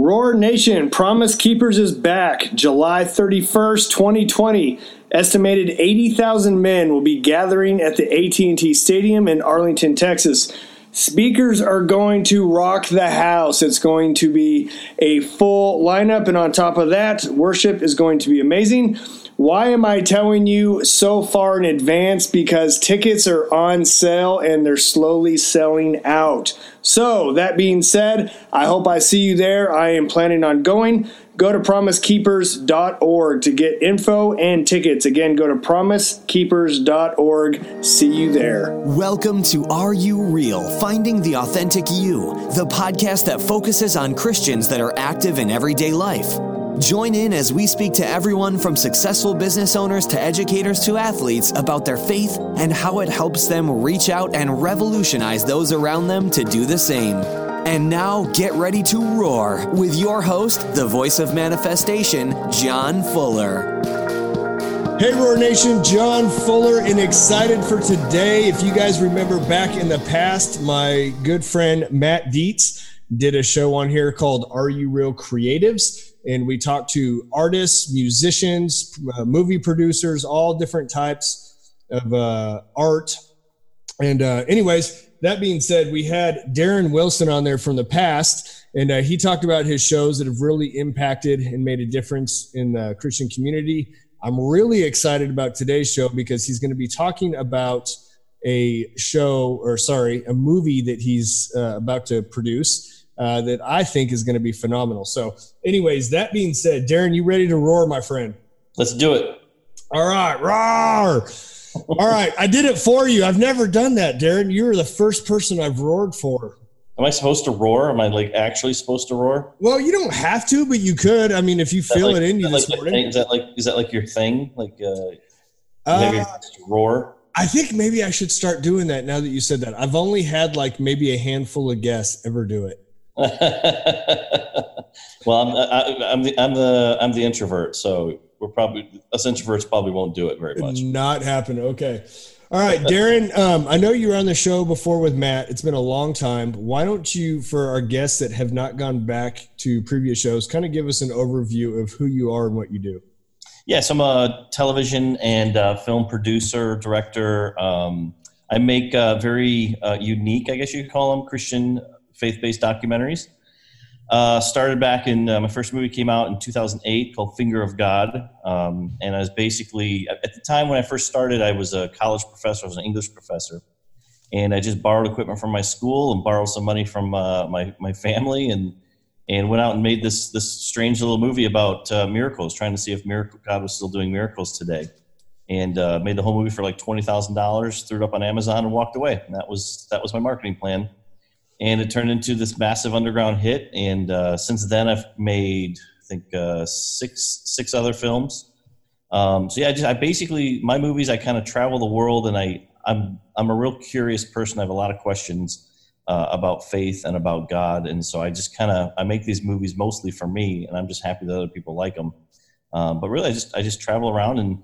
Roar Nation, Promise Keepers is back July 31st, 2020. Estimated 80,000 men will be gathering at the AT&T Stadium in Arlington, Texas. Speakers are going to rock the house. It's going to be a full lineup and on top of that, worship is going to be amazing. Why am I telling you so far in advance? Because tickets are on sale and they're slowly selling out. So, that being said, I hope I see you there. I am planning on going. Go to promisekeepers.org to get info and tickets. Again, go to promisekeepers.org. See you there. Welcome to Are You Real? Finding the Authentic You, the podcast that focuses on Christians that are active in everyday life. Join in as we speak to everyone from successful business owners to educators to athletes about their faith and how it helps them reach out and revolutionize those around them to do the same. And now get ready to roar with your host, the voice of manifestation, Jon Fuller. Hey, Roar Nation, Jon Fuller, and excited for today. If you guys remember back in the past, my good friend Matt Dietz did a show on here called Are You Real Creatives? And we talked to artists, musicians, uh, movie producers, all different types of uh, art. And, uh, anyways, that being said, we had Darren Wilson on there from the past, and uh, he talked about his shows that have really impacted and made a difference in the Christian community. I'm really excited about today's show because he's going to be talking about a show, or sorry, a movie that he's uh, about to produce uh, that I think is going to be phenomenal. So, anyways, that being said, Darren, you ready to roar, my friend? Let's do it. All right, roar. All right, I did it for you. I've never done that, Darren. You're the first person I've roared for. Am I supposed to roar? Am I like actually supposed to roar? Well, you don't have to, but you could. I mean, if you feel like, it in you this like morning. Is that like is that like your thing? Like uh, maybe Uh, roar. I think maybe I should start doing that now that you said that. I've only had like maybe a handful of guests ever do it. well, I'm, I, I'm the I'm the I'm the introvert, so we're probably us introverts probably won't do it very much. Not happen. Okay. All right, Darren. Um, I know you were on the show before with Matt. It's been a long time. Why don't you, for our guests that have not gone back to previous shows, kind of give us an overview of who you are and what you do? Yes, I'm a television and uh, film producer, director. Um, I make uh, very uh, unique, I guess you could call them, Christian faith-based documentaries. Uh, started back in uh, my first movie came out in 2008 called Finger of God, um, and I was basically at the time when I first started, I was a college professor. I was an English professor, and I just borrowed equipment from my school and borrowed some money from uh, my my family and and went out and made this this strange little movie about uh, miracles, trying to see if miracle God was still doing miracles today, and uh, made the whole movie for like twenty thousand dollars. Threw it up on Amazon and walked away. And that was that was my marketing plan and it turned into this massive underground hit. And uh, since then, I've made I think uh, six six other films. Um, so yeah, I, just, I basically my movies I kind of travel the world, and I I'm I'm a real curious person. I have a lot of questions uh, about faith and about God, and so I just kind of I make these movies mostly for me, and I'm just happy that other people like them. Um, but really, I just I just travel around and.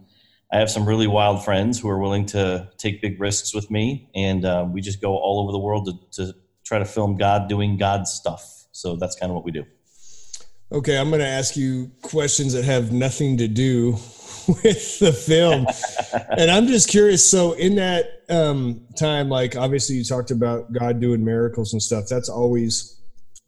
I have some really wild friends who are willing to take big risks with me, and uh, we just go all over the world to, to try to film God doing God stuff. So that's kind of what we do. Okay, I'm going to ask you questions that have nothing to do with the film. and I'm just curious. So, in that um, time, like obviously you talked about God doing miracles and stuff. That's always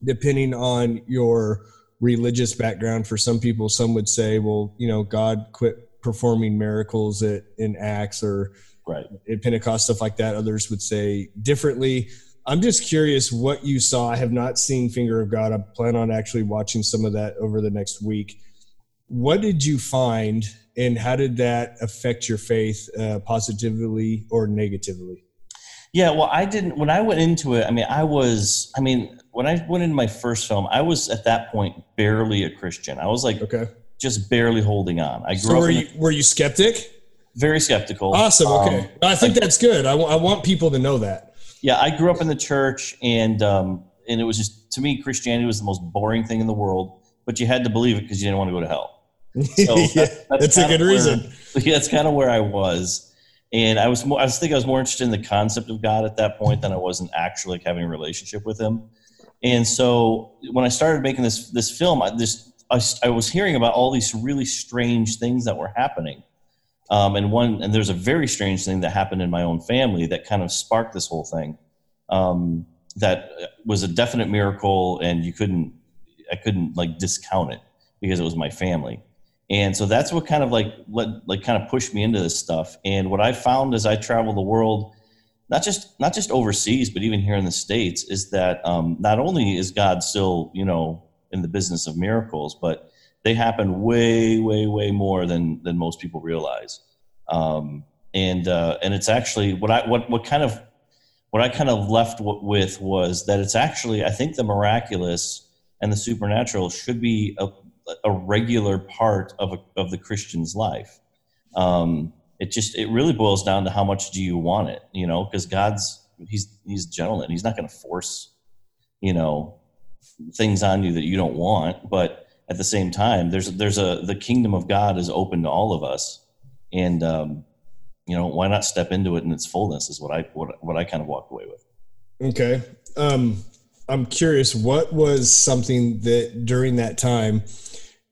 depending on your religious background. For some people, some would say, well, you know, God quit performing miracles at, in Acts or right. at Pentecost, stuff like that. Others would say differently. I'm just curious what you saw. I have not seen Finger of God. I plan on actually watching some of that over the next week. What did you find, and how did that affect your faith uh, positively or negatively? Yeah, well, I didn't. When I went into it, I mean, I was. I mean, when I went into my first film, I was at that point barely a Christian. I was like, okay, just barely holding on. I grew so up. Were in you, were you skeptic? Very skeptical. Awesome. Okay, Um, I think that's good. I, w- I want people to know that. Yeah, I grew up in the church, and um, and it was just to me, Christianity was the most boring thing in the world. But you had to believe it because you didn't want to go to hell. So yeah, that's a kind good where- reason. Yeah, that's kind of where I was, and I was more. I think I was more interested in the concept of God at that point than I was in actually like, having a relationship with Him. And so when I started making this this film, I, this I, I was hearing about all these really strange things that were happening. Um, and one, and there's a very strange thing that happened in my own family that kind of sparked this whole thing. Um, that was a definite miracle, and you couldn't, I couldn't like discount it because it was my family. And so that's what kind of like let, like kind of pushed me into this stuff. And what I found as I travel the world, not just not just overseas, but even here in the states, is that um, not only is God still you know in the business of miracles, but they happen way, way, way more than than most people realize. Um, and uh, and it's actually what I what what kind of what I kind of left w- with was that it's actually I think the miraculous and the supernatural should be a, a regular part of a, of the Christian's life. Um, it just it really boils down to how much do you want it, you know? Because God's he's he's gentleman. He's not going to force, you know, things on you that you don't want, but at the same time, there's there's a the kingdom of God is open to all of us, and um, you know why not step into it in its fullness is what I what, what I kind of walked away with. Okay, um, I'm curious. What was something that during that time,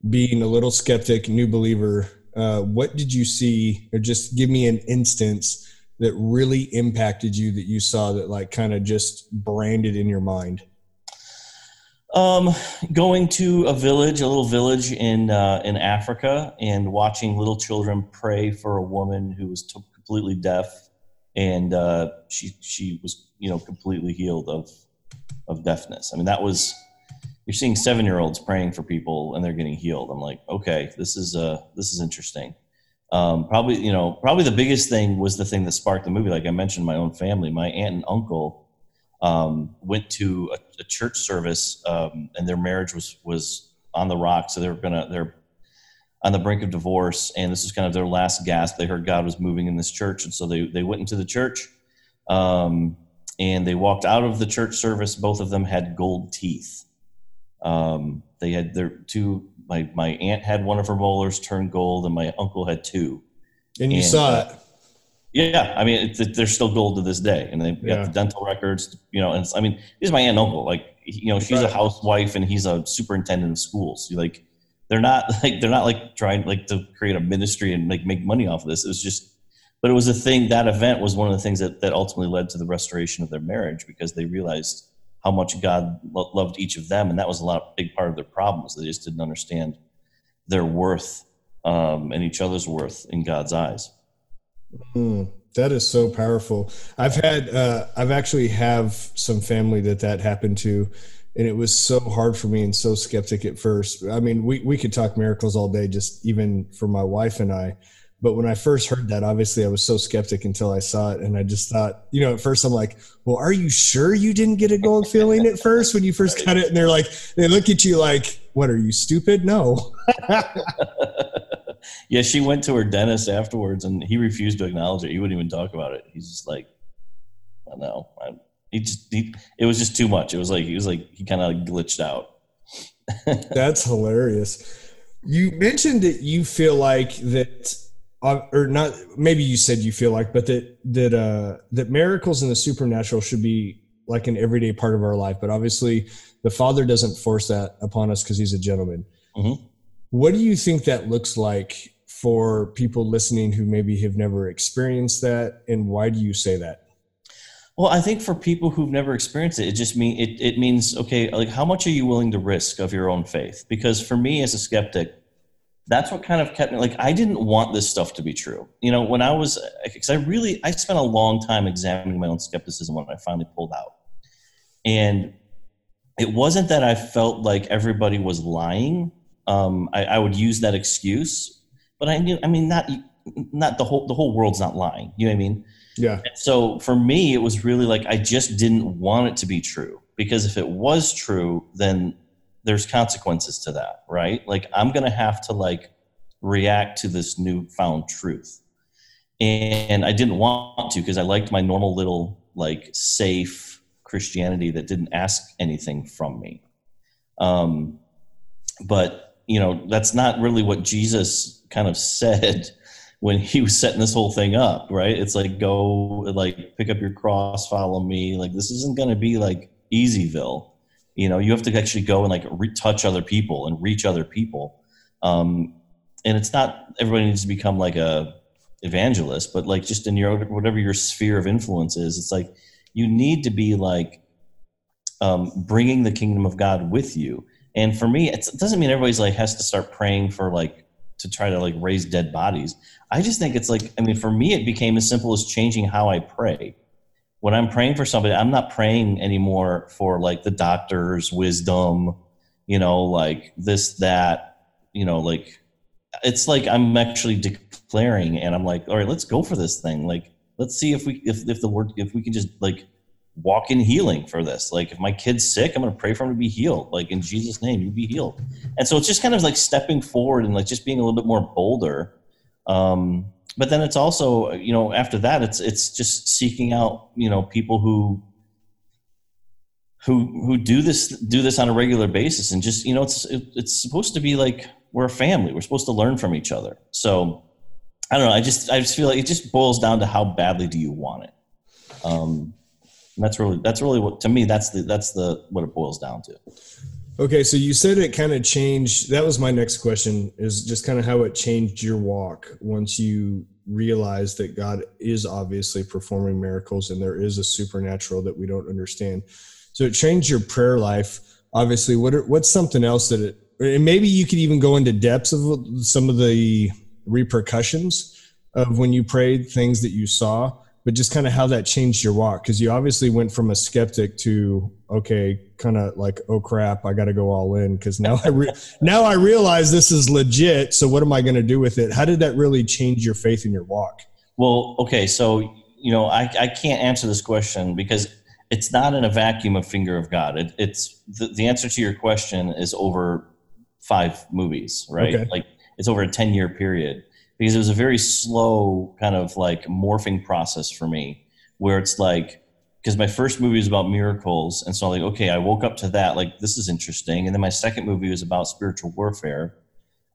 being a little skeptic, new believer, uh, what did you see, or just give me an instance that really impacted you that you saw that like kind of just branded in your mind? Um, going to a village, a little village in uh, in Africa, and watching little children pray for a woman who was t- completely deaf, and uh, she she was you know completely healed of of deafness. I mean, that was you're seeing seven year olds praying for people and they're getting healed. I'm like, okay, this is uh this is interesting. Um, probably you know probably the biggest thing was the thing that sparked the movie. Like I mentioned, my own family, my aunt and uncle um, went to a, a church service, um, and their marriage was was on the rocks. So they were gonna they're on the brink of divorce, and this is kind of their last gasp. They heard God was moving in this church, and so they they went into the church, um, and they walked out of the church service. Both of them had gold teeth. Um, they had their two. My my aunt had one of her molars turned gold, and my uncle had two. And you and, saw uh, it. Yeah, I mean, it, they're still gold to this day, and they've got the dental records. You know, and I mean, he's my aunt and uncle. Like, you know, she's right. a housewife, and he's a superintendent of schools. So, like, they're not like they're not like trying like to create a ministry and like make money off of this. It was just, but it was a thing. That event was one of the things that that ultimately led to the restoration of their marriage because they realized how much God lo- loved each of them, and that was a lot big part of their problems. They just didn't understand their worth um, and each other's worth in God's eyes. Mm, that is so powerful. I've had, uh, I've actually have some family that that happened to, and it was so hard for me and so skeptic at first. I mean, we we could talk miracles all day, just even for my wife and I. But when I first heard that, obviously I was so skeptic until I saw it, and I just thought, you know, at first I'm like, "Well, are you sure you didn't get a gold feeling at first when you first got it?" And they're like, they look at you like, "What are you stupid?" No. yeah, she went to her dentist afterwards, and he refused to acknowledge it. He wouldn't even talk about it. He's just like, I know. I, he just he, it was just too much. It was like he was like he kind of like glitched out. That's hilarious. You mentioned that you feel like that, uh, or not? Maybe you said you feel like, but that that uh, that miracles and the supernatural should be like an everyday part of our life. But obviously, the Father doesn't force that upon us because He's a gentleman. Mm-hmm. What do you think that looks like for people listening who maybe have never experienced that? And why do you say that? Well, I think for people who've never experienced it, it just mean it, it means okay, like how much are you willing to risk of your own faith? Because for me as a skeptic, that's what kind of kept me like I didn't want this stuff to be true. You know, when I was because I really I spent a long time examining my own skepticism when I finally pulled out. And it wasn't that I felt like everybody was lying um, I, I, would use that excuse. But I knew, I mean, not not the whole the whole world's not lying. You know what I mean? Yeah. And so for me, it was really like I just didn't want it to be true because if it was true, then there's consequences to that, right? Like I'm gonna have to like react to this newfound truth, and I didn't want to because I liked my normal little like safe Christianity that didn't ask anything from me. Um, but you know that's not really what jesus kind of said when he was setting this whole thing up right it's like go like pick up your cross follow me like this isn't going to be like easyville You know, you have to actually go and like retouch other people and reach other people. Um, and it's not everybody needs to become like a evangelist, but like just in your whatever your sphere of influence is, it's like you need to be like um, bringing the kingdom of God with you. And for me, it doesn't mean everybody's like has to start praying for like to try to like raise dead bodies. I just think it's like I mean, for me, it became as simple as changing how I pray. When I'm praying for somebody, I'm not praying anymore for like the doctor's wisdom, you know, like this, that, you know, like it's like I'm actually declaring and I'm like, all right, let's go for this thing. Like, let's see if we if if the word if we can just like walk in healing for this. Like if my kid's sick, I'm gonna pray for him to be healed. Like in Jesus' name, you be healed. And so it's just kind of like stepping forward and like just being a little bit more bolder. Um, but then it's also, you know, after that, it's it's just seeking out, you know, people who who who do this do this on a regular basis and just you know it's it's supposed to be like we're a family we're supposed to learn from each other so i don't know i just i just feel like it just boils down to how badly do you want it um that's really that's really what to me that's the that's the what it boils down to okay so you said it kind of changed that was my next question is just kind of how it changed your walk once you realized that god is obviously performing miracles and there is a supernatural that we don't understand so it changed your prayer life. Obviously, what are, what's something else that it, and maybe you could even go into depths of some of the repercussions of when you prayed, things that you saw, but just kind of how that changed your walk. Because you obviously went from a skeptic to okay, kind of like oh crap, I got to go all in because now I re- now I realize this is legit. So what am I going to do with it? How did that really change your faith in your walk? Well, okay, so you know I I can't answer this question because it's not in a vacuum of finger of God. It, it's the, the, answer to your question is over five movies, right? Okay. Like it's over a 10 year period because it was a very slow kind of like morphing process for me where it's like, because my first movie was about miracles. And so I'm like, okay, I woke up to that. Like, this is interesting. And then my second movie was about spiritual warfare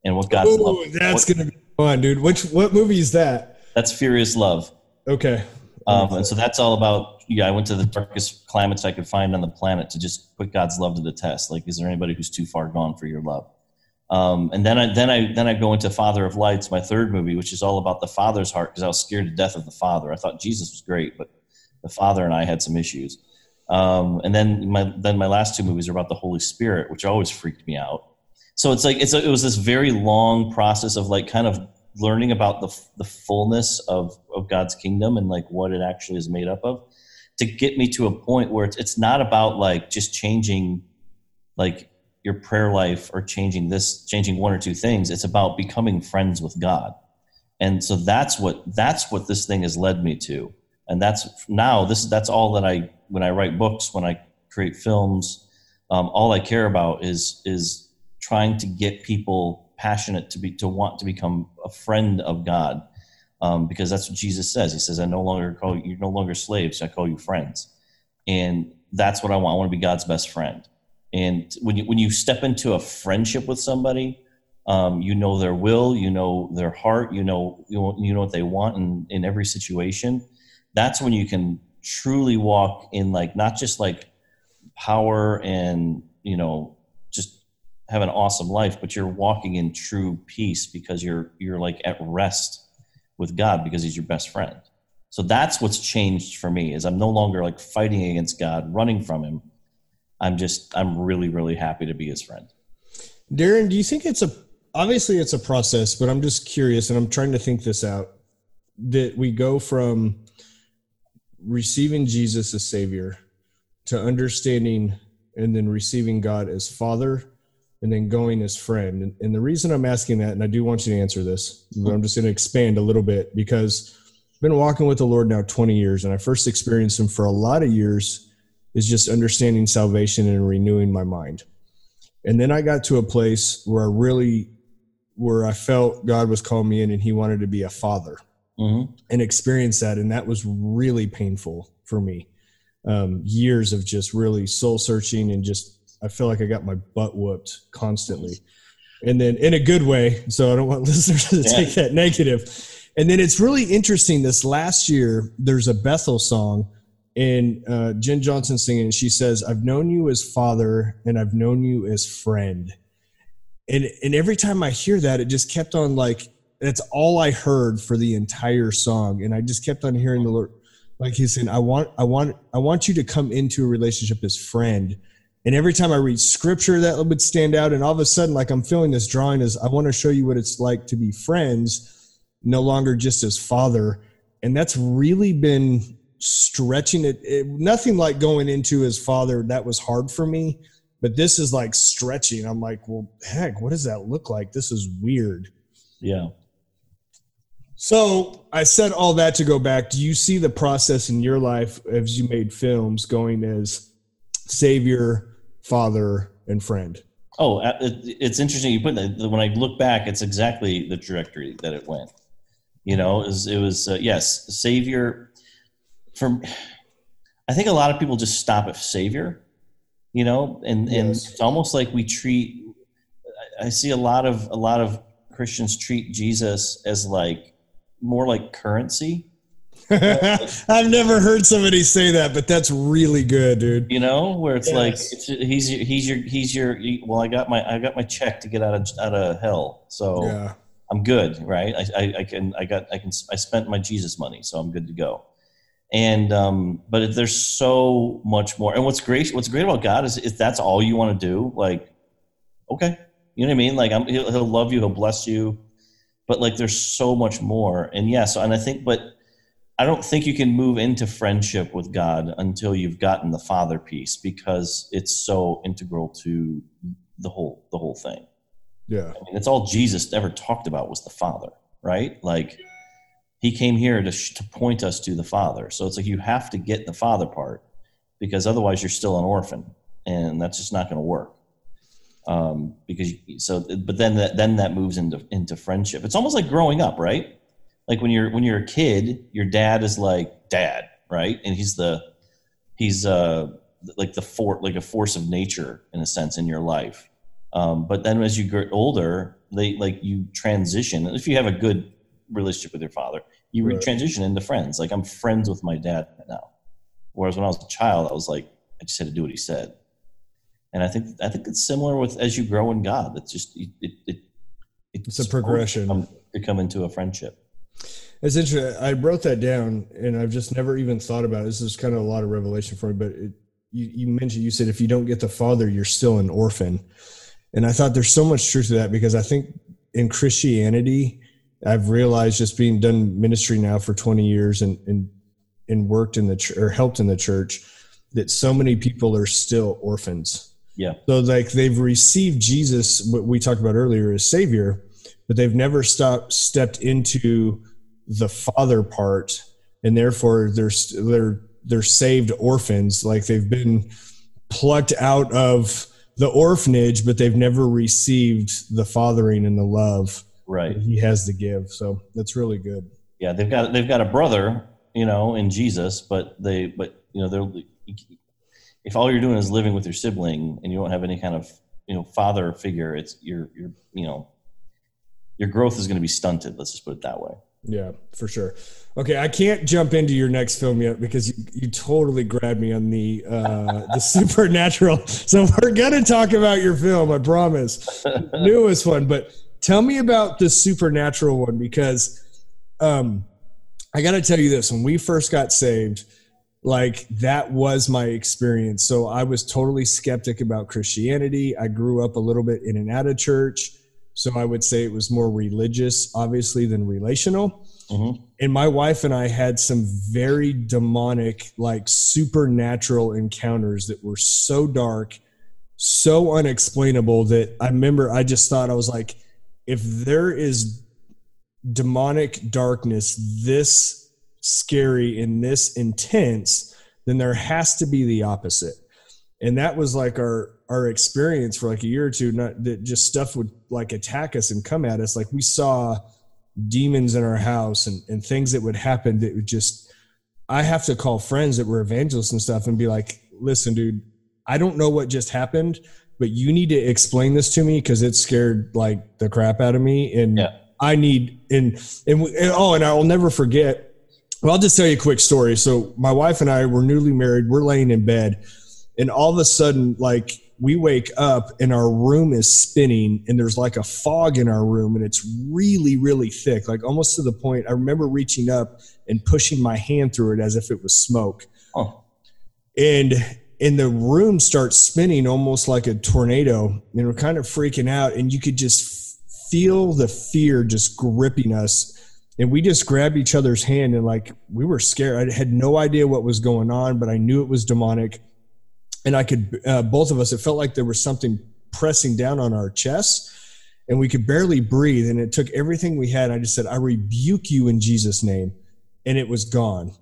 and what God's Ooh, love. That's going to be fun, dude. Which, what movie is that? That's Furious Love. Okay. Um, and so that's all about yeah, I went to the darkest climates I could find on the planet to just put God's love to the test. Like, is there anybody who's too far gone for your love? Um, and then I then I then I go into Father of Lights, my third movie, which is all about the Father's heart because I was scared to death of the Father. I thought Jesus was great, but the Father and I had some issues. Um, and then my then my last two movies are about the Holy Spirit, which always freaked me out. So it's like it's a, it was this very long process of like kind of learning about the the fullness of of God's kingdom and like what it actually is made up of to get me to a point where it's, it's not about like just changing like your prayer life or changing this changing one or two things it's about becoming friends with god and so that's what that's what this thing has led me to and that's now this that's all that i when i write books when i create films um, all i care about is is trying to get people passionate to be to want to become a friend of god um, because that's what Jesus says. He says, "I no longer call you no longer slaves; I call you friends." And that's what I want. I want to be God's best friend. And when you when you step into a friendship with somebody, um, you know their will, you know their heart, you know you know, you know what they want in, in every situation. That's when you can truly walk in like not just like power and you know just have an awesome life, but you're walking in true peace because you're you're like at rest with God because he's your best friend. So that's what's changed for me is I'm no longer like fighting against God, running from him. I'm just I'm really really happy to be his friend. Darren, do you think it's a obviously it's a process, but I'm just curious and I'm trying to think this out that we go from receiving Jesus as savior to understanding and then receiving God as father and then going as friend. And, and, the reason I'm asking that, and I do want you to answer this, but I'm just going to expand a little bit because I've been walking with the Lord now 20 years, and I first experienced Him for a lot of years is just understanding salvation and renewing my mind. And then I got to a place where I really, where I felt God was calling me in, and He wanted to be a father, mm-hmm. and experience that, and that was really painful for me. Um, years of just really soul searching and just I feel like I got my butt whooped constantly. And then in a good way. So I don't want listeners to yeah. take that negative. And then it's really interesting this last year, there's a Bethel song and uh, Jenn Johnson singing. She says, "I've known you as father, and I've known you as friend." And and every time I hear that, it just kept on like that's all I heard for the entire song, and I just kept on hearing the Lord, like He's saying, "I want, I want, I want you to come into a relationship as friend." And every time I read scripture, that would stand out. And all of a sudden, like I'm feeling this drawing is I want to show you what it's like to be friends, no longer just as father. And that's really been stretching it, it, nothing like going into his father that was hard for me but this is like stretching. I'm like well heck what does that look like? This is weird. Yeah. So i said all that to go back. Do you see the process in your life as you made films going as savior father and friend? Oh it's interesting you put that. When i look back it's exactly the trajectory that it went. You know it was, it was uh, yes savior from I think a lot of people just stop at Savior, you know, and yes. and it's almost like we treat. I see a lot of a lot of Christians treat Jesus as like more like currency. I've never heard somebody say that, but that's really good, dude. You know, where it's yes. like it's, he's your, he's your he's your well, I got my I got my check to get out of out of hell, so yeah. I'm good, right? I, I, I can I got I can I spent my Jesus money, so I'm good to go and um, but there's so much more. And what's great, what's great about God is if that's all you want to do, like, okay, you know what I mean? Like, I'm, he'll, he'll love you, he'll bless you, but like, there's so much more. And yes, yeah, so, and I think, but I don't think you can move into friendship with God until you've gotten the Father piece because it's so integral to the whole the whole thing. Yeah, I mean, it's all Jesus ever talked about was the Father, right? Like he came here to, to point us to the father. So it's like you have to get the father part because otherwise you're still an orphan and that's just not going to work. Um, because you, so but then that then that moves into into friendship. It's almost like growing up right? Like when you're when you're a kid your dad is like dad right? And he's the he's uh like the fort like a force of nature in a sense in your life. Um, but then as you get older they like you transition. If you have a good relationship with your father. You right. transition into friends. Like I'm friends with my dad now. Whereas when I was a child, I was like, I just had to do what he said. And I think I think it's similar with as you grow in God. It's just it it, it it's, it's a progression to come, to come into a friendship. It's interesting. I wrote that down, and I've just never even thought about it. This is kind of a lot of revelation for me. But it, you, you mentioned you said if you don't get the father, you're still an orphan, and I thought there's so much truth to that because I think in Christianity, I've realized just being done ministry now for 20 years and, and, and worked in the ch- or helped in the church that so many people are still orphans. Yeah. So like they've received Jesus, what we talked about earlier as savior, but they've never stopped, stepped into the father part. And therefore they're, they're, they're saved orphans. Like they've been plucked out of the orphanage, but they've never received the fathering and the love right. he has to give. So that's really good. Yeah they've got they've got a brother you know in jesus but they but you know they're if all you're doing is living with your sibling and you don't have any kind of you know father figure it's you're you're you know your growth is going to be stunted let's just put it that way. Yeah for sure. Okay i can't jump into your next film yet because you, you totally grabbed me on the uh the supernatural. So we're gonna talk about your film i promise. Newest one but Tell me about the supernatural one because um, I got to tell you this when we first got saved, like that was my experience. So I was totally skeptic about Christianity. I grew up a little bit in and out of church. So I would say it was more religious, obviously, than relational. Mm-hmm. And my wife and I had some very demonic, like supernatural encounters that were so dark, so unexplainable that I remember I just thought, I was like, if there is demonic darkness this scary and this intense, then there has to be the opposite. And that was like our our experience for like a year or two. Not that just stuff would like attack us and come at us. Like we saw demons in our house and, and things that would happen that would just I have to call friends that were evangelists and stuff and be like, listen, dude, I don't know what just happened, but you need to explain this to me because it scared like the crap out of me and yeah. i need and, and and oh and i'll never forget well, I'll just tell you a quick story. So my wife and I were newly married. We're laying in bed, and all of a sudden, like we wake up and our room is spinning, and there's like a fog in our room, and it's really, really thick, like almost to the point. I remember reaching up and pushing my hand through it as if it was smoke. Oh. And and the room starts spinning almost like a tornado, and we're kind of freaking out, and you could just feel the fear just gripping us and we just grabbed each other's hand and like we were scared. I had no idea what was going on but i knew it was demonic and i could uh, both of us it felt like there was something pressing down on our chests and we could barely breathe and it took everything we had. I just said i rebuke you in jesus name and it was gone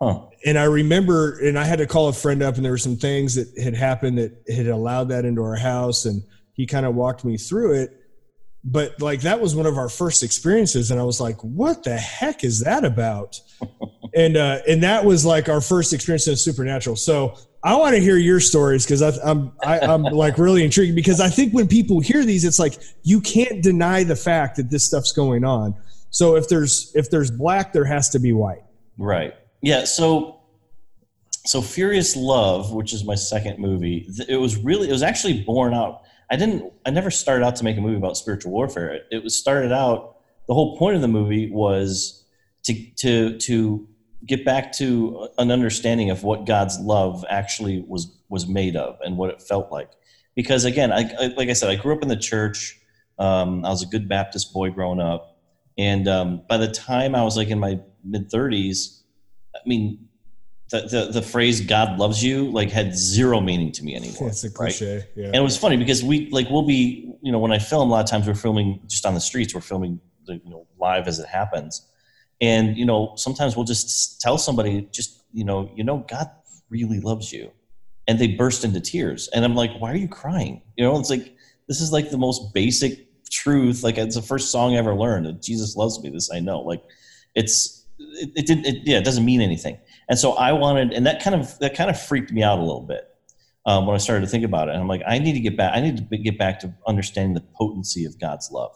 Huh. and i remember and i had to call a friend up and there were some things that had happened that had allowed that into our house and he kind of walked me through it. But like that was one of our first experiences and i was like what the heck is that about? And uh and that was like our first experience in supernatural. So i want to hear your stories because i'm I, i'm like really intrigued because i think when people hear these it's like you can't deny the fact that this stuff's going on. So if there's if there's black there has to be white. Right. Yeah. So, so Furious Love, which is my second movie, it was really, it was actually born out. I didn't, I never started out to make a movie about spiritual warfare. It, was started out, the whole point of the movie was to, to, to get back to an understanding of what God's love actually was, was made of and what it felt like. Because again, I, I like I said, I grew up in the church. Um, I was a good Baptist boy growing up. And um, by the time I was like in my mid 30s, I mean, the, the, the phrase "God loves you" like had zero meaning to me anymore. it's a right? cliche yeah And it was funny because we like we'll be you know when I film a lot of times we're filming just on the streets. We're filming the, you know live as it happens, and you know sometimes we'll just tell somebody just you know you know God really loves you, and they burst into tears, and I'm like, why are you crying? You know, it's like this is like the most basic truth. Like it's the first song I ever learned. that Jesus loves me. This I know. Like it's it, it didn't it, yeah it doesn't mean anything. And so I wanted, and that kind of that kind of freaked me out a little bit um, when I started to think about it. And I'm like, I need to get back. I need to get back to understanding the potency of God's love.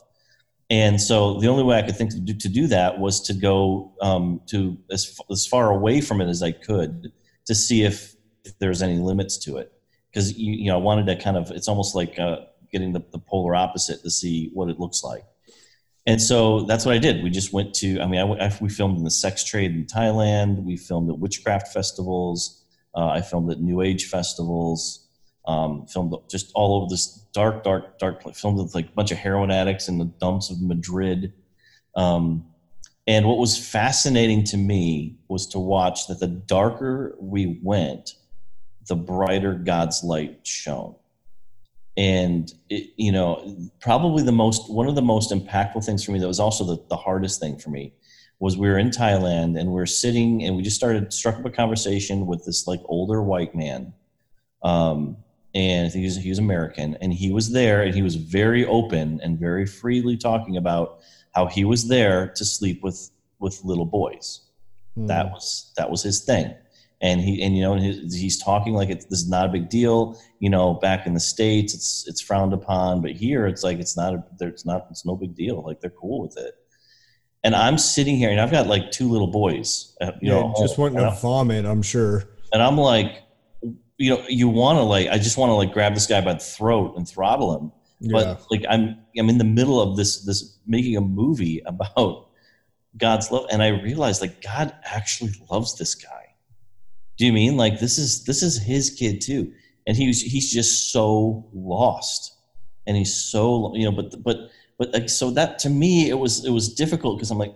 And so the only way I could think to do, to do that was to go um, to as, as far away from it as I could to see if, if there's any limits to it. Because you, you know, I wanted to kind of. It's almost like uh, getting the, the polar opposite to see what it looks like. And so that's what I did. We just went to, I mean, I, I- we filmed in the sex trade in Thailand. We filmed at witchcraft festivals. Uh, I filmed at New Age festivals. Um, filmed just all over this dark, dark, dark. place. Filmed with like a bunch of heroin addicts in the dumps of Madrid. Um, and what was fascinating to me was to watch that the darker we went, the brighter God's light shone and it, you know probably the most one of the most impactful things for me that was also the, the hardest thing for me was we were in thailand and we are sitting and we just started struck up a conversation with this like older white man um, and i think he was, he was american and he was there and he was very open and very freely talking about how he was there to sleep with with little boys. That was that was his thing and he and you know and he's, talking like it's, this is not a big deal you know back in the states it's it's frowned upon but here it's like it's not a it's not it's no big deal like they're cool with it. And i'm sitting here and i've got like two little boys at, you yeah, know just wanting to vomit i'm sure. And i'm like you know you want to like i just want to like grab this guy by the throat and throttle him. Yeah. but like i'm i'm in the middle of this this making a movie about god's love and i realized like god actually loves this guy do you mean like this is this is his kid too and he's he's just so lost and he's so you know but but but like so that to me it was it was difficult because i'm like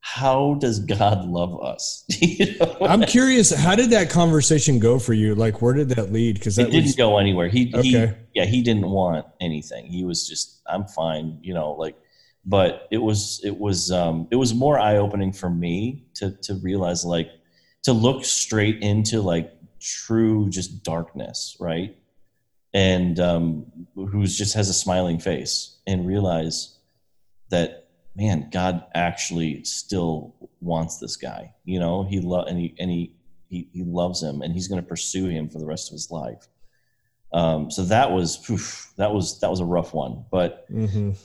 how does god love us You know? i'm curious how did that conversation go for you like where did that lead because it that didn't was go anywhere. He, he, Okay. yeah, he didn't want anything. He was just, I'm fine, you know, like, but it was, it was, um, it was more eye opening for me to, to realize like, to look straight into like true just darkness, right? And, um, who's just has a smiling face and realize that, man, God actually still wants this guy, you know, he love, and he, and he, he, he loves him and he's going to pursue him for the rest of his life. Um, so that was oof, that was that was a rough one, but Mhm. at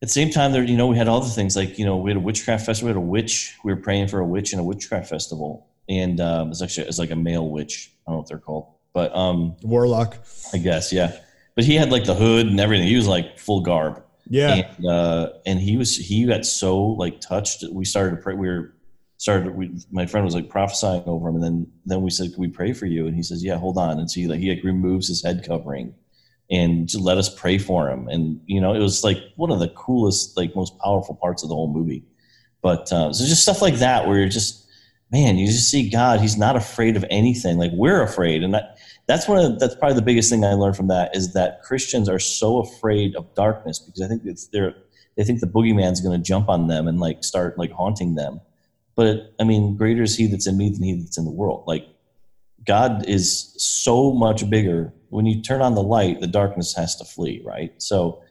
the same time, there, you know, we had other things like, you know, we had a witchcraft festival. We had a witch. We were praying for a witch in a witchcraft festival, and um, it's actually it's like a male witch. I don't know what they're called, but um, warlock. I guess, yeah. But he had like the hood and everything. He was like full garb. Yeah. And, uh, and he was he got so like touched. We started to pray. We were started. We, my friend was like prophesying over him, and then then we said, "Can we pray for you?" And he says, "Yeah, hold on." And so he like he like removes his head covering and just let us pray for him. And you know, it was like one of the coolest, like most powerful parts of the whole movie. But uh, so just stuff like that, where you're just, man, you just see God. He's not afraid of anything. Like we're afraid, and that that's one of that's probably the biggest thing I learned from that is that Christians are so afraid of darkness because I think it's they're they think the boogeyman's going to jump on them and like start like haunting them. But I mean, greater is He that's in me than He that's in the world. Like God is so much bigger. When you turn on the light, the darkness has to flee, right? So,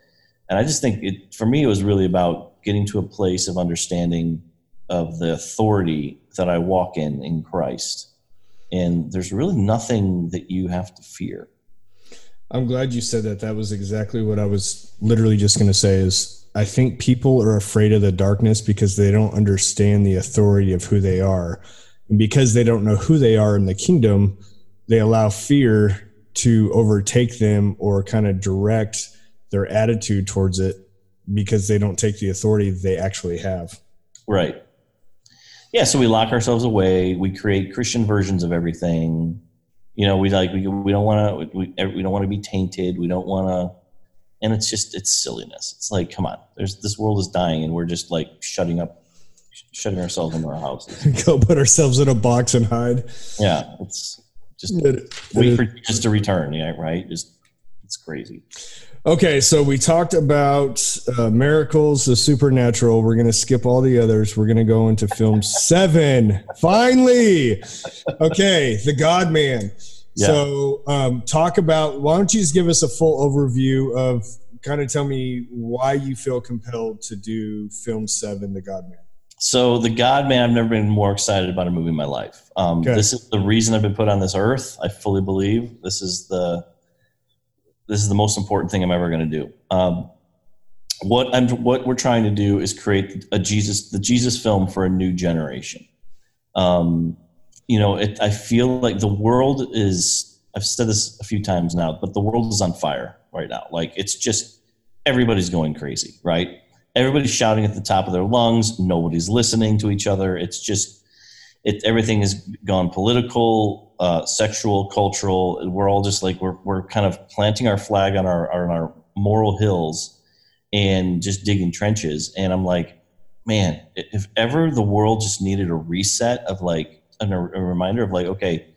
and I just think it for me, it was really about getting to a place of understanding of the authority that I walk in in Christ. And there's really nothing that you have to fear. I'm glad you said that. That was exactly what I was literally just going to say is I think people are afraid of the darkness because they don't understand the authority of who they are. And because they don't know who they are in the kingdom, they allow fear to overtake them or kind of direct their attitude towards it because they don't take the authority they actually have. Right. Yeah, so we lock ourselves away. We create Christian versions of everything. You know, we like we, we don't want to we, we don't want to be tainted. We don't want to and it's just it's silliness. It's like, come on. There's this world is dying and we're just like shutting up shutting ourselves in our houses. Go put ourselves in a box and hide. Yeah, it's just it, wait it, for just to return. Yeah, right. Just it's crazy. Okay, so we talked about uh, miracles, the supernatural. We're going to skip all the others. We're going to go into film seven. Finally, okay, the God Man. Yeah. So, um, talk about. Why don't you just give us a full overview of? Kind of tell me why you feel compelled to do film seven, the God Man. So the God Man, I've never been more excited about a movie in my life. Um, okay. This is the reason I've been put on this earth. I fully believe this is the this is the most important thing I'm ever going to do. Um, what I'm what we're trying to do is create a Jesus the Jesus film for a new generation. Um, you know, it, I feel like the world is. I've said this a few times now, but the world is on fire right now. Like it's just everybody's going crazy, right? everybody's shouting at the top of their lungs. Nobody's listening to each other. It's just, it, everything has gone political, uh, sexual, cultural. We're all just like, we're, we're kind of planting our flag on our, on our moral hills and just digging trenches. And I'm like, man, if ever the world just needed a reset of like, a, a reminder of like, okay,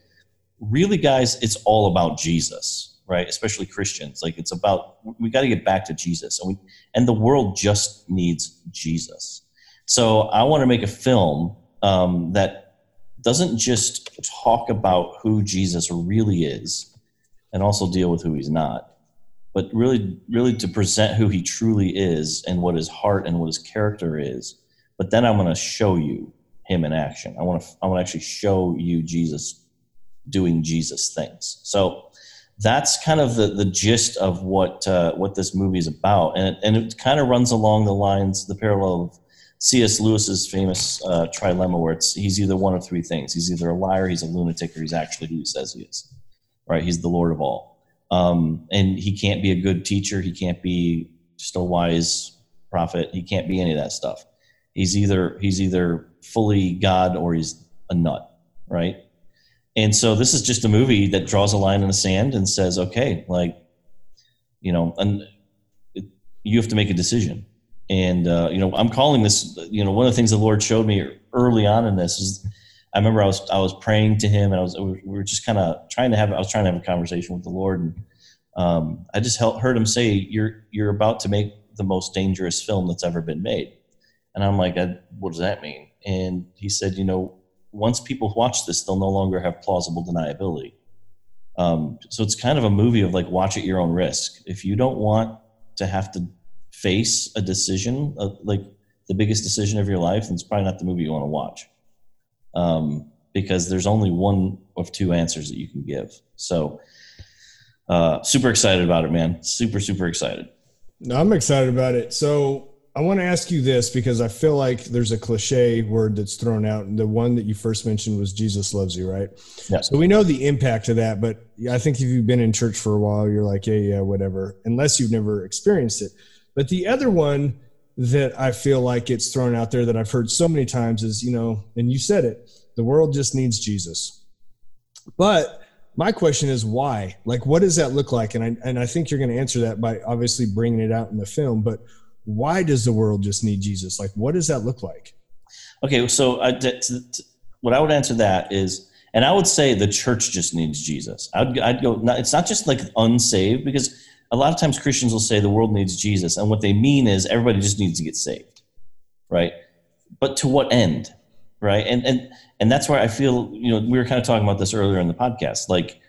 really, guys, it's all about Jesus right? Especially Christians. Like it's about we got to get back to Jesus, and we and the world just needs Jesus. So I want to make a film um, that doesn't just talk about who Jesus really is, and also deal with who he's not, but really, really to present who he truly is and what his heart and what his character is. But then I'm going to show you him in action. I want to I want to actually show you Jesus doing Jesus things. So that's kind of the, the gist of what uh, what this movie is about, and it, and it kind of runs along the lines, the parallel of C.S. Lewis's famous uh, trilemma, where it's he's either one of three things: he's either a liar, he's a lunatic, or he's actually who he says he is. Right? He's the Lord of all, um, and he can't be a good teacher. He can't be just a wise prophet. He can't be any of that stuff. He's either he's either fully God or he's a nut. Right? And so this is just a movie that draws a line in the sand and says, okay, like, you know, and you have to make a decision. And, uh, you know, I'm calling this, you know, one of the things the Lord showed me early on in this is I remember I was, I was praying to him and I was, we were just kind of trying to have, I was trying to have a conversation with the Lord. And um, I just heard him say, you're, you're about to make the most dangerous film that's ever been made. And I'm like, what does that mean? And he said, you know, once people watch this, they'll no longer have plausible deniability. Um, so it's kind of a movie of like watch at your own risk. If you don't want to have to face a decision, uh, like the biggest decision of your life, then it's probably not the movie you want to watch. Um, because there's only one of two answers that you can give. So, uh, super excited about it, man. Super, super excited. I'm excited about it. So, I want to ask you this because I feel like there's a cliche word that's thrown out. And the one that you first mentioned was Jesus loves you, right? Yeah. So we know the impact of that, but I think if you've been in church for a while, you're like, yeah, yeah, whatever, unless you've never experienced it. But the other one that I feel like it's thrown out there that I've heard so many times is, you know, and you said it, the world just needs Jesus. But my question is why? Like, what does that look like? And I, and I think you're going to answer that by obviously bringing it out in the film, but why does the world just need Jesus? Like, what does that look like? Okay, so uh, t- what I would answer that is, and I would say the church just needs Jesus. I'd, I'd go. Not, it's not just like unsaved because a lot of times Christians will say the world needs Jesus, and what they mean is everybody just needs to get saved, right? But to what end, right? And and and that's where I feel you know we were kind of talking about this earlier in the podcast, like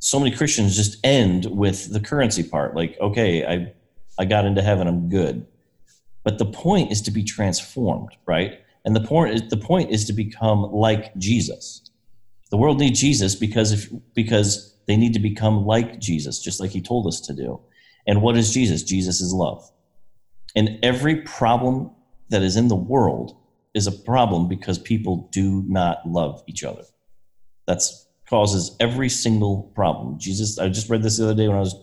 so many Christians just end with the currency part, like okay, I I got into heaven, I'm good. But the point is to be transformed, right? And the point is the point is to become like Jesus. The world needs Jesus because if because they need to become like Jesus, just like he told us to do. And what is Jesus? Jesus is love. And every problem that is in the world is a problem because people do not love each other. That's causes every single problem. Jesus, I just read this the other day when I was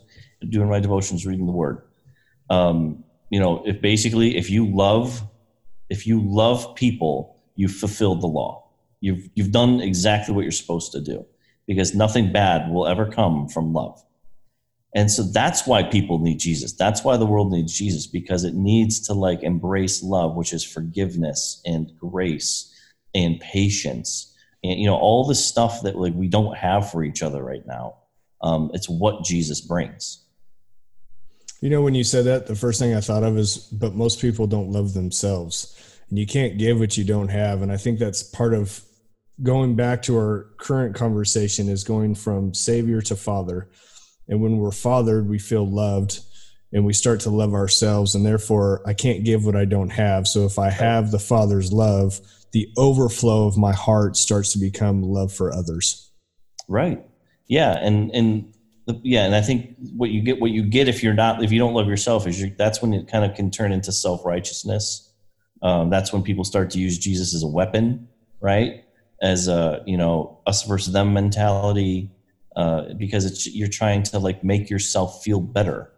doing my devotions, reading the word um, you know if basically if you love if you love people you've fulfilled the law you've you've done exactly what you're supposed to do because nothing bad will ever come from love and so that's why people need jesus that's why the world needs jesus because it needs to like embrace love which is forgiveness and grace and patience and you know all the stuff that like we don't have for each other right now um, it's what jesus brings you know, when you said that, the first thing I thought of is, but most people don't love themselves. And you can't give what you don't have. And I think that's part of going back to our current conversation is going from savior to father. And when we're fathered, we feel loved and we start to love ourselves. And therefore, I can't give what I don't have. So if I have the father's love, the overflow of my heart starts to become love for others. Right. Yeah. And, and, yeah, and I think what you get, what you get if you're not, if you don't love yourself, is you, that's when it kind of can turn into self righteousness. Um, that's when people start to use Jesus as a weapon, right? As a you know us versus them mentality, uh, because it's you're trying to like make yourself feel better,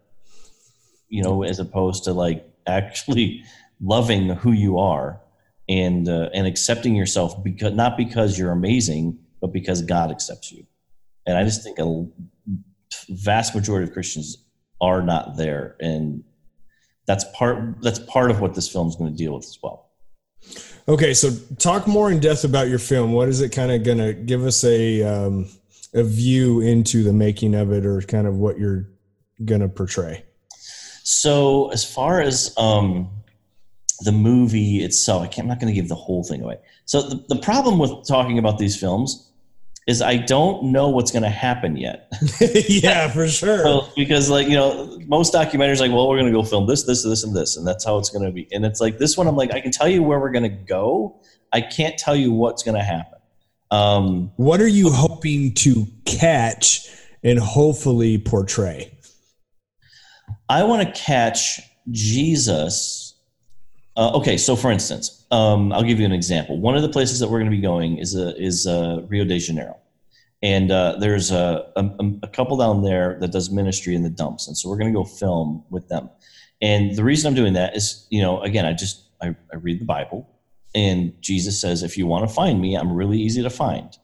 you know, as opposed to like actually loving who you are and uh, and accepting yourself because not because you're amazing, but because God accepts you. And I just think a vast majority of Christians are not there, and that's part that's part of what this film is going to deal with as well. Okay, so talk more in depth about your film. What is it kind of going to give us a um, a view into the making of it, or kind of what you're going to portray? So, as far as um, the movie itself, I I'm not going to give the whole thing away. So, the, the problem with talking about these films is I don't know what's going to happen yet. yeah, for sure. So, because like you know, most documentaries like, well, we're going to go film this, this, this, and this, and that's how it's going to be. And it's like this one, I'm like, I can tell you where we're going to go. I can't tell you what's going to happen. Um, what are you hoping to catch and hopefully portray? I want to catch Jesus. Uh, okay, so for instance, um, I'll give you an example. One of the places that we're going to be going is uh, is uh, Rio de Janeiro, and uh, there's a, a, a, couple down there that does ministry in the dumps, and so we're going to go film with them. And the reason I'm doing that is, you know, again, I just I, I read the Bible, and Jesus says, if you want to find me, I'm really easy to find.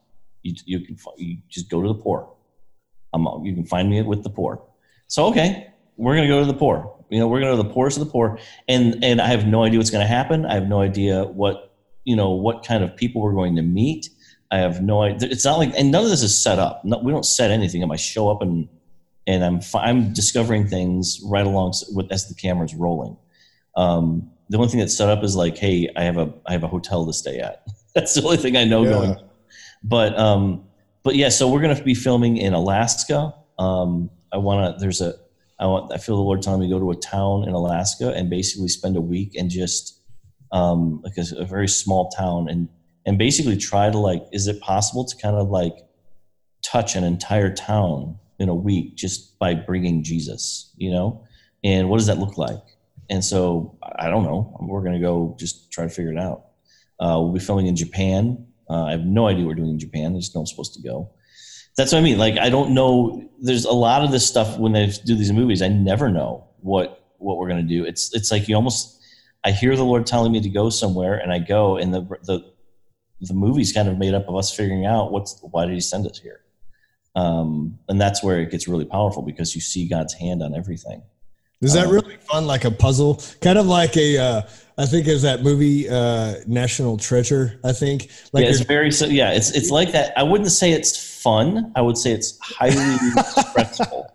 You, you can you just go to the poor. I'm, you can find me with the poor. So okay, we're going to go to the poor you know, we're going to the poorest of the poor, and and I have no idea what's going to happen. I have no idea what you know what kind of people we're going to meet. I have no idea. It's not like, and none of this is set up. No, we don't set anything up. I show up and and I'm I'm discovering things right along with as the camera's rolling. Um, the only thing that's set up is like, hey, I have a I have a hotel to stay at. that's the only thing I know yeah. going. But um, but yeah, so we're going to be filming in Alaska. Um, I want to. There's a I want, I feel the Lord telling me to go to a town in Alaska and basically spend a week and just um, like a, a, very small town and and basically try to like, is it possible to kind of like touch an entire town in a week just by bringing Jesus, you know? And what does that look like? and so I don't know. We're going to go just try to figure it out. Uh, we'll be filming in Japan. Uh, I have no idea what we're doing in Japan. I just know I'm supposed to go. That's what I mean. Like I don't know. There's a lot of this stuff when they do these movies. I never know what what we're to do. It's it's like you almost. I hear the Lord telling me to go somewhere, and I go, and the the the movie's kind of made up of us figuring out what's why did He send us here, um, and that's where it gets really powerful because you see God's hand on everything. Is that um, really fun? Like a puzzle, kind of like a. Uh, I think is that movie uh, National Treasure. I think like yeah, it's very so. Yeah, it's it's like that. I wouldn't say it's fun. I would say it's highly stressful.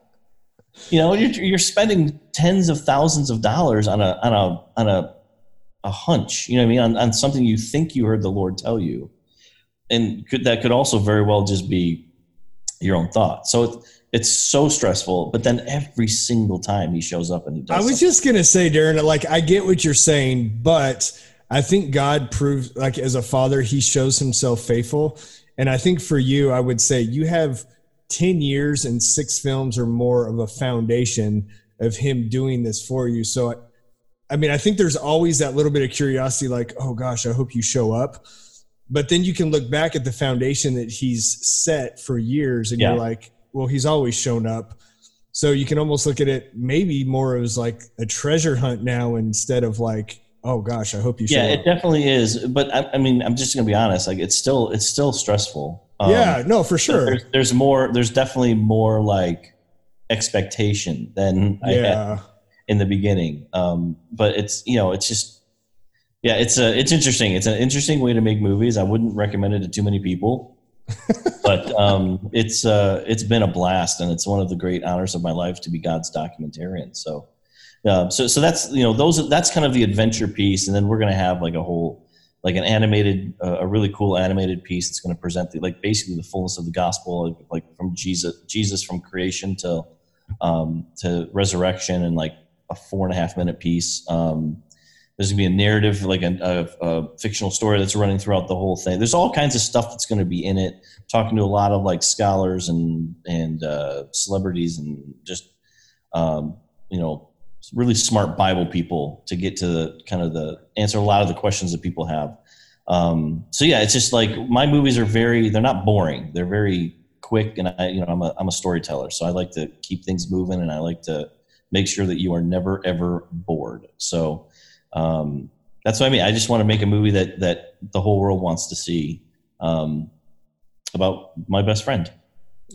You know, you're you're spending tens of thousands of dollars on a on a on a a hunch. You know what I mean? On on something you think you heard the Lord tell you, and could that could also very well just be your own thought. So. It's, so stressful. But then every single time he shows up and he does. I was something. just gonna say, Darren, like I get what you're saying, but I think God proves, like as a father, He shows Himself faithful. And I think for you, I would say you have ten years and six films or more of a foundation of Him doing this for you. So. I mean, I think there's always that little bit of curiosity, like, oh gosh, I hope you show up. But then you can look back at the foundation that he's set for years, and yeah. you're like, well, he's always shown up. So you can almost look at it maybe more as like a treasure hunt now instead of like, oh gosh, I hope you. Show up. Yeah, it up. definitely is. But I, I, mean, I'm just gonna be honest. Like, it's still it's still stressful. Um, yeah, no, for sure. There's, there's, more. There's definitely more like expectation than I yeah. had in the beginning. Um, but it's you know it's just yeah it's a it's interesting. It's an interesting way to make movies. I wouldn't recommend it to too many people but um, it's uh, it's been a blast, and it's one of the great honors of my life to be God's documentarian. So, uh, so so that's you know those that's kind of the adventure piece, and then we're going to have like a whole like an animated uh, a really cool animated piece that's going to present the like basically the fullness of the gospel, like, from Jesus Jesus from creation to um, to resurrection, and like a four and a half minute piece. Um, there's going to be a narrative, like a, a, a, fictional story that's running throughout the whole thing. There's all kinds of stuff that's going to be in it. Talking to a lot of like scholars and and uh, celebrities and just um, you know really smart Bible people to get to the kind of the answer a lot of the questions that people have. Um, so yeah, it's just like my movies are very they're not boring. They're very quick, and I you know I'm a I'm a storyteller, so I like to keep things moving, and I like to make sure that you are never ever bored. So um, that's what I mean. I just want to make a movie that that the whole world wants to see um, about my best friend.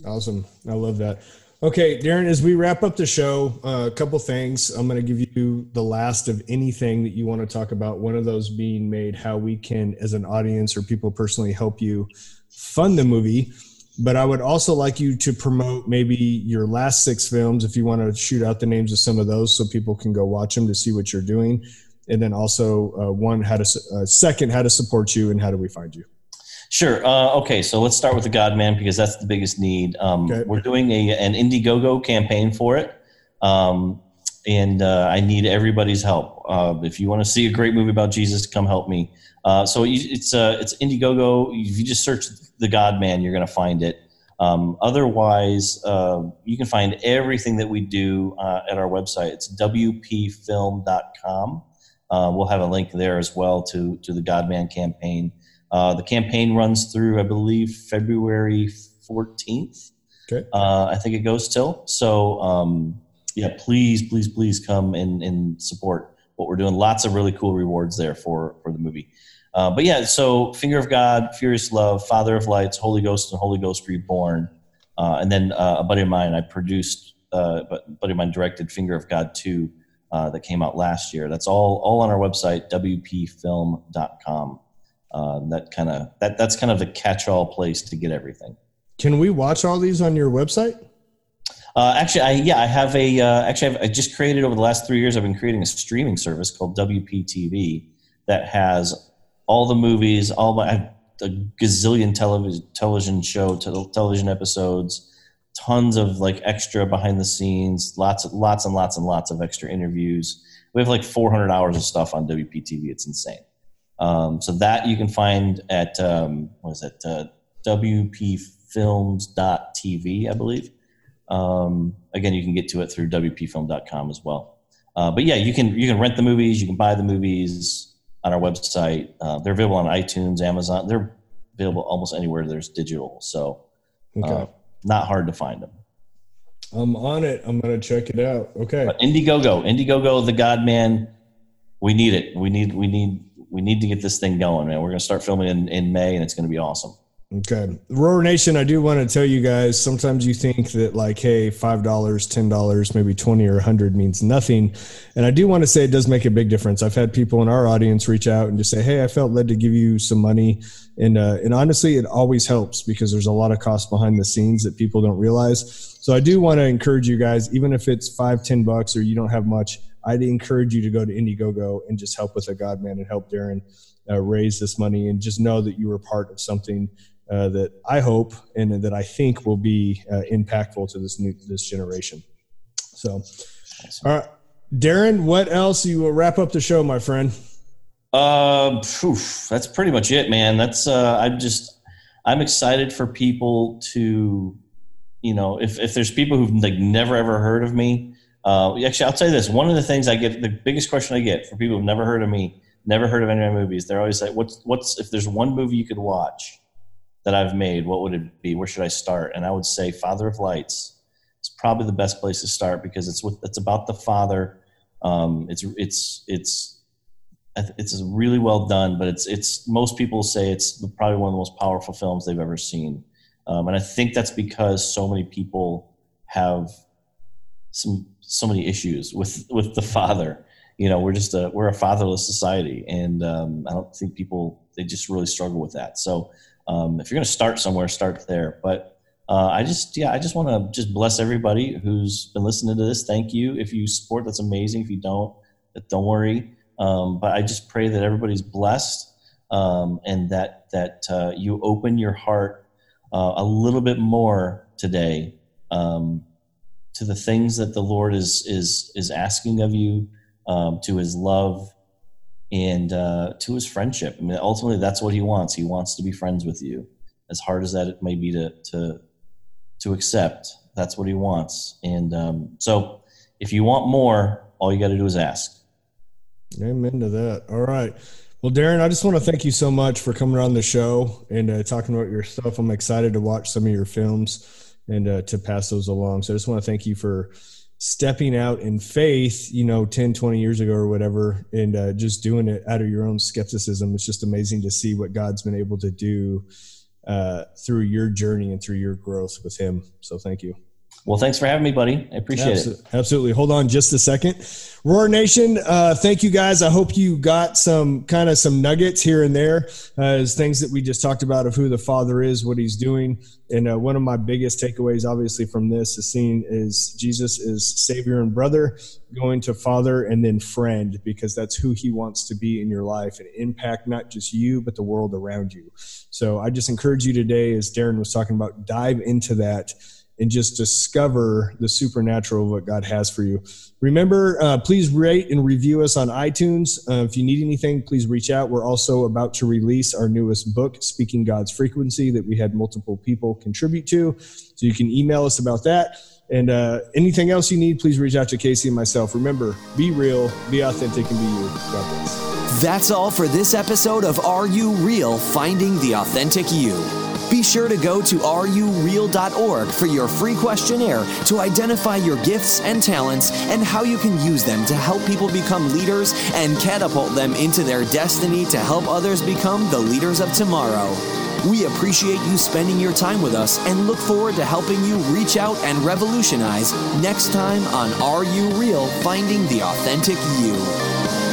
Awesome, I love that. Okay, Darren, as we wrap up the show, uh, a couple things. I'm going to give you the last of anything that you want to talk about. One of those being made how we can, as an audience or people personally, help you fund the movie. But I would also like you to promote maybe your last six films if you want to shoot out the names of some of those so people can go watch them to see what you're doing and then also uh, one how to uh, second how to support you and how do we find you Sure. Uh, okay, so let's start with the God Man because that's the biggest need. Um, okay. We're doing a an Indiegogo campaign for it, um, and uh, I need everybody's help. Uh, if you want to see a great movie about Jesus, come help me. Uh, so it's uh, it's Indiegogo. If you just search the God Man, you're going to find it. Um, otherwise, uh, you can find everything that we do at our website. It's wpfilm.com. Uh, we'll have a link there as well to to the Godman campaign. Uh, the campaign runs through, I believe, February 14th. Okay. Uh, I think it goes till. So, um, yeah, please, please, please come and, and support what we're doing. Lots of really cool rewards there for for the movie. Uh, but yeah, so Finger of God, Furious Love, Father of Lights, Holy Ghost, and Holy Ghost Reborn. Uh, and then uh, a buddy of mine, I produced, uh, but buddy of mine directed Finger of God 2 uh, that came out last year. That's all all on our website, wpfilm.com. Uh, that kind of that that's kind of the catch-all place to get everything. Can we watch all these on your website? Uh, actually, I yeah, I have a uh, actually I've, I just created over the last three years. I've been creating a streaming service called WPTV that has all the movies, all my a gazillion television television show television episodes tons of like extra behind the scenes, lots, of, lots and lots and lots of extra interviews. We have like 400 hours of stuff on WPTV. It's insane. Um, so that you can find at um, what is it? Uh, WPFilms.tv, I believe. Um, again, you can get to it through WPFilm.com as well. uh, but yeah, you can you can rent the movies, you can buy the movies on our website. Uh, they're available on iTunes, Amazon. They're available almost anywhere there's digital. So okay. Not hard to find them. I'm on it. I'm gonna check it out. Okay. But Indiegogo, Indiegogo, the God Man. We need it. We need we need we need to get this thing going, man. We're gonna start filming in, in May, and it's gonna be awesome. Okay. Roar Nation, I do want to tell you guys sometimes you think that, like, hey, $5, $10, maybe 20 or 100 means nothing. And I do want to say it does make a big difference. I've had people in our audience reach out and just say, hey, I felt led to give you some money. And, uh, and honestly, it always helps because there's a lot of cost behind the scenes that people don't realize. So I do want to encourage you guys, even if it's five, 10 bucks or you don't have much, I'd encourage you to go to Indiegogo and just help with a God man and help Darren uh, raise this money and just know that you were part of something uh, that I hope and that I think will be uh, impactful to this new this generation. So, all right, Darren, what else? You will wrap up the show, my friend. Uh, that's pretty much it, man. That's uh, I'm just I'm excited for people to, you know, if if there's people who've like never ever heard of me. Uh, actually, I'll tell you this. One of the things I get, the biggest question I get for people who've never heard of me, never heard of any of my movies, they're always like, "What's what's if there's one movie you could watch?" That I've made, what would it be? Where should I start? And I would say Father of Lights is probably the best place to start because it's it's about the Father. Um, it's it's it's it's really well done, but it's it's most people say it's probably one of the most powerful films they've ever seen, um, and I think that's because so many people have some so many issues with with the Father. You know, we're just a we're a fatherless society, and um, I don't think people they just really struggle with that. So um, if you're going to start somewhere, start there. But uh, I just, yeah, I just want to just bless everybody who's been listening to this. Thank you. If you support, that's amazing. If you don't, don't worry. Um, but I just pray that everybody's blessed um, and that that uh, you open your heart uh, a little bit more today um, to the things that the Lord is is is asking of you, um, to His love, and uh, to his friendship. I mean, ultimately, that's what he wants. He wants to be friends with you, as hard as that it may be to to to accept. That's what he wants. And um, so, if you want more, all you got to do is ask. Amen to that. All right. Well, Darren, I just want to thank you so much for coming on the show and uh, talking about your stuff. I'm excited to watch some of your films and uh, to pass those along. So I just want to thank you for stepping out in faith, you know, 10, 20 years ago or whatever, and uh, just doing it out of your own skepticism. It's just amazing to see what God's been able to do uh, through your journey and through your growth with Him. So thank you. Well, thanks for having me, buddy. I appreciate Absol- it. Absolutely. Hold on just a second. Roar Nation, uh, thank you guys. I hope you got some kind of some nuggets here and there uh, as things that we just talked about of who the Father is, what He's doing. And uh, one of my biggest takeaways, obviously, from this is seeing is Jesus is Savior and brother, going to Father, and then friend, because that's who He wants to be in your life and impact not just you, but the world around you. So I just encourage you today, as Darren was talking about, dive into that and just discover the supernatural of what God has for you. Remember, uh, please rate and review us on iTunes. Uh, if you need anything, please reach out. We're also about to release our newest book, Speaking God's Frequency, that we had multiple people contribute to. So you can email us about that. And uh, anything else you need, please reach out to Casey and myself. Remember, be real, be authentic, and be you. God bless. That's all for this episode of Are You Real? Finding the Authentic You. Be sure to go to rureal.org for your free questionnaire to identify your gifts and talents and how you can use them to help people become leaders and catapult them into their destiny to help others become the leaders of tomorrow. We appreciate you spending your time with us and look forward to helping you reach out and revolutionize next time on Are You Real? Finding the Authentic You.